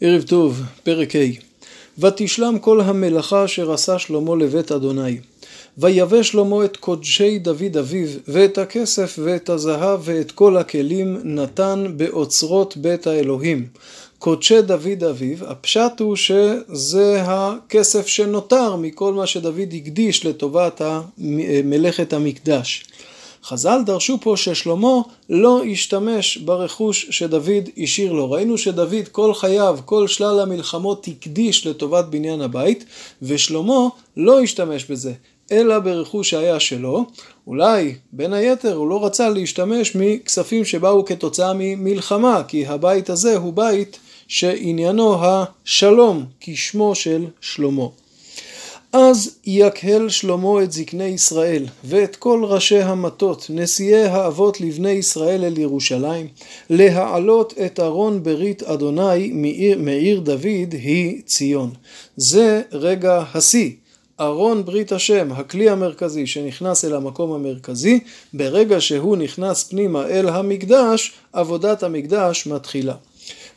ערב טוב, פרק ה' ותשלם כל המלאכה אשר עשה שלמה לבית אדוני. ויבא שלמה את קודשי דוד אביו, ואת הכסף ואת הזהב ואת כל הכלים נתן באוצרות בית האלוהים. קודשי דוד אביו, הפשט הוא שזה הכסף שנותר מכל מה שדוד הקדיש לטובת מלאכת המקדש. חז"ל דרשו פה ששלמה לא השתמש ברכוש שדוד השאיר לו. ראינו שדוד כל חייו, כל שלל המלחמות הקדיש לטובת בניין הבית, ושלמה לא השתמש בזה, אלא ברכוש שהיה שלו. אולי, בין היתר, הוא לא רצה להשתמש מכספים שבאו כתוצאה ממלחמה, כי הבית הזה הוא בית שעניינו השלום, כשמו של שלמה. אז יקהל שלמה את זקני ישראל, ואת כל ראשי המטות, נשיאי האבות לבני ישראל אל ירושלים, להעלות את ארון ברית אדוני מעיר, מעיר דוד היא ציון. זה רגע השיא. ארון ברית השם, הכלי המרכזי שנכנס אל המקום המרכזי, ברגע שהוא נכנס פנימה אל המקדש, עבודת המקדש מתחילה.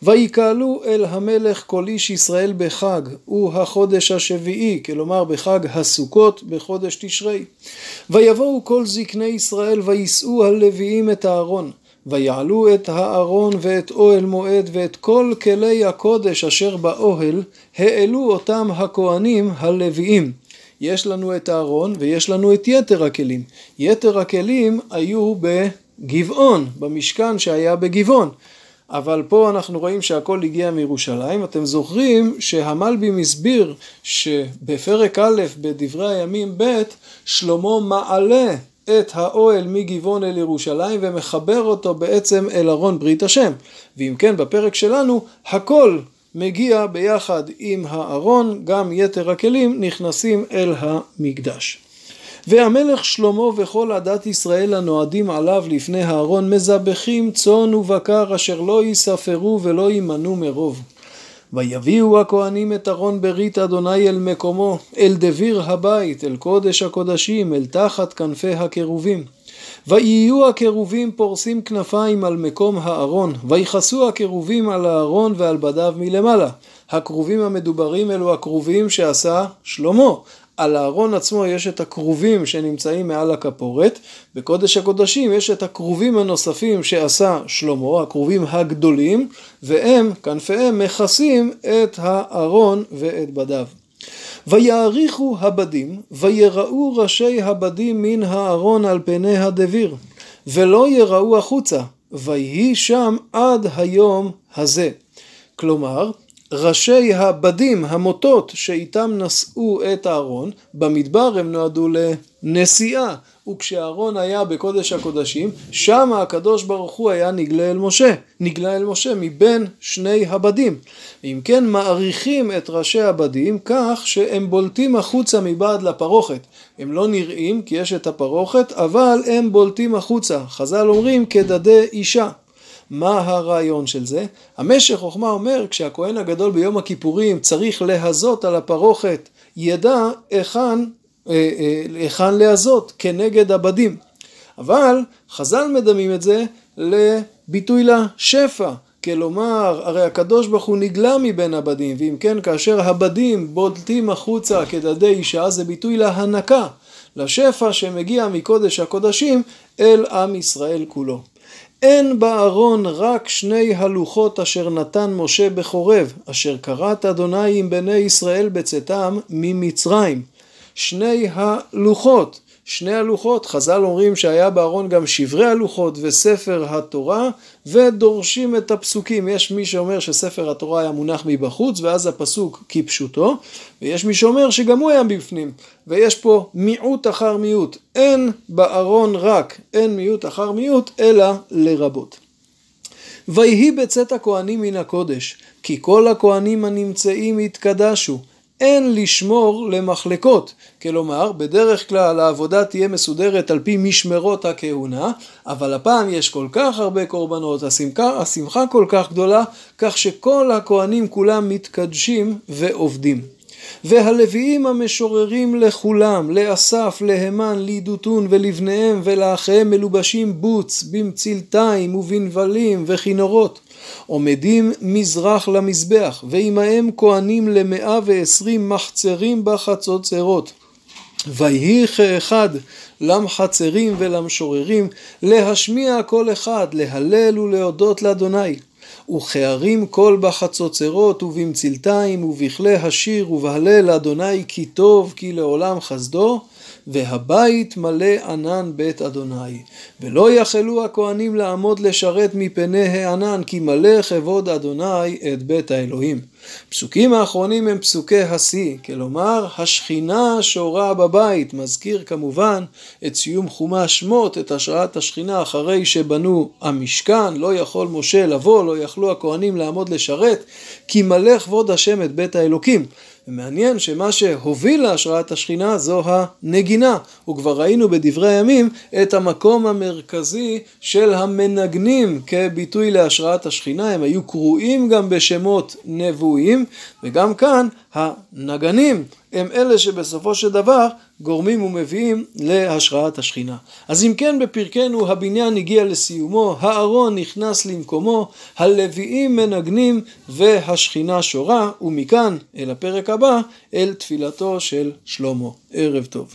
ויקהלו אל המלך כל איש ישראל בחג, הוא החודש השביעי, כלומר בחג הסוכות בחודש תשרי. ויבואו כל זקני ישראל ויישאו הלוויים את הארון. ויעלו את הארון ואת אוהל מועד ואת כל כלי הקודש אשר באוהל, העלו אותם הכהנים הלוויים. יש לנו את הארון ויש לנו את יתר הכלים. יתר הכלים היו בגבעון, במשכן שהיה בגבעון. אבל פה אנחנו רואים שהכל הגיע מירושלים. אתם זוכרים שהמלבים הסביר שבפרק א' בדברי הימים ב' שלמה מעלה את האוהל מגבעון אל ירושלים ומחבר אותו בעצם אל ארון ברית השם. ואם כן בפרק שלנו הכל מגיע ביחד עם הארון, גם יתר הכלים נכנסים אל המקדש. והמלך שלמה וכל עדת ישראל הנועדים עליו לפני הארון מזבחים צאן ובקר אשר לא יספרו ולא יימנו מרוב. ויביאו הכהנים את ארון ברית אדוני אל מקומו, אל דביר הבית, אל קודש הקודשים, אל תחת כנפי הקירובים. ויהיו הקירובים פורסים כנפיים על מקום הארון, ויכסו הקירובים על הארון ועל בדיו מלמעלה. הכרובים המדוברים אלו הכרובים שעשה שלמה, על הארון עצמו יש את הכרובים שנמצאים מעל הכפורת, בקודש הקודשים יש את הכרובים הנוספים שעשה שלמה, הכרובים הגדולים, והם, כנפיהם, מכסים את הארון ואת בדיו. ויעריכו הבדים, ויראו ראשי הבדים מן הארון על פני הדביר, ולא יראו החוצה, ויהי שם עד היום הזה. כלומר, ראשי הבדים, המוטות, שאיתם נשאו את הארון, במדבר הם נועדו לנשיאה. וכשאהרון היה בקודש הקודשים, שם הקדוש ברוך הוא היה נגלה אל משה, נגלה אל משה מבין שני הבדים. אם כן מעריכים את ראשי הבדים כך שהם בולטים החוצה מבעד לפרוכת. הם לא נראים כי יש את הפרוכת, אבל הם בולטים החוצה. חז"ל אומרים כדדי אישה. מה הרעיון של זה? המשך חוכמה אומר כשהכהן הגדול ביום הכיפורים צריך להזות על הפרוכת ידע היכן, אה, אה, היכן להזות כנגד הבדים. אבל חז"ל מדמים את זה לביטוי לשפע. כלומר, הרי הקדוש ברוך הוא נגלה מבין הבדים, ואם כן, כאשר הבדים בולטים החוצה כדדי אישה, זה ביטוי להנקה, לשפע שמגיע מקודש הקודשים אל עם ישראל כולו. אין בארון רק שני הלוחות אשר נתן משה בחורב, אשר כרת אדוני עם בני ישראל בצאתם ממצרים. שני הלוחות שני הלוחות, חז"ל אומרים שהיה בארון גם שברי הלוחות וספר התורה ודורשים את הפסוקים. יש מי שאומר שספר התורה היה מונח מבחוץ ואז הפסוק כפשוטו ויש מי שאומר שגם הוא היה בפנים ויש פה מיעוט אחר מיעוט. אין בארון רק, אין מיעוט אחר מיעוט אלא לרבות. ויהי בצאת הכהנים מן הקודש כי כל הכהנים הנמצאים התקדשו אין לשמור למחלקות. כלומר, בדרך כלל העבודה תהיה מסודרת על פי משמרות הכהונה, אבל הפעם יש כל כך הרבה קורבנות, השמחה, השמחה כל כך גדולה, כך שכל הכהנים כולם מתקדשים ועובדים. והלוויים המשוררים לכולם, לאסף, להמן, לידותון ולבניהם ולאחיהם מלובשים בוץ, במצלתיים ובנבלים וכינורות. עומדים מזרח למזבח, ועמהם כהנים למאה ועשרים מחצרים בחצוצרות. ויהי כאחד למחצרים ולמשוררים להשמיע כל אחד, להלל ולהודות לאדוני. וכערים קול בחצוצרות ובמצלתיים ובכלי השיר ובהלל לאדוני כי טוב כי לעולם חסדו והבית מלא ענן בית אדוני. ולא יכלו הכהנים לעמוד לשרת מפני הענן, כי מלא כבוד אדוני את בית האלוהים. פסוקים האחרונים הם פסוקי השיא, כלומר השכינה שורה בבית, מזכיר כמובן את סיום חומש שמות, את השראת השכינה אחרי שבנו המשכן, לא יכול משה לבוא, לא יכלו הכהנים לעמוד לשרת, כי מלא כבוד השם את בית האלוקים. ומעניין שמה שהוביל להשראת השכינה זו הנגינה, וכבר ראינו בדברי הימים את המקום המרכזי של המנגנים כביטוי להשראת השכינה, הם היו קרואים גם בשמות נבואיים, וגם כאן הנגנים הם אלה שבסופו של דבר גורמים ומביאים להשראת השכינה. אז אם כן בפרקנו הבניין הגיע לסיומו, הארון נכנס למקומו, הלוויים מנגנים והשכינה שורה, ומכאן אל הפרק הבא אל תפילתו של שלמה. ערב טוב.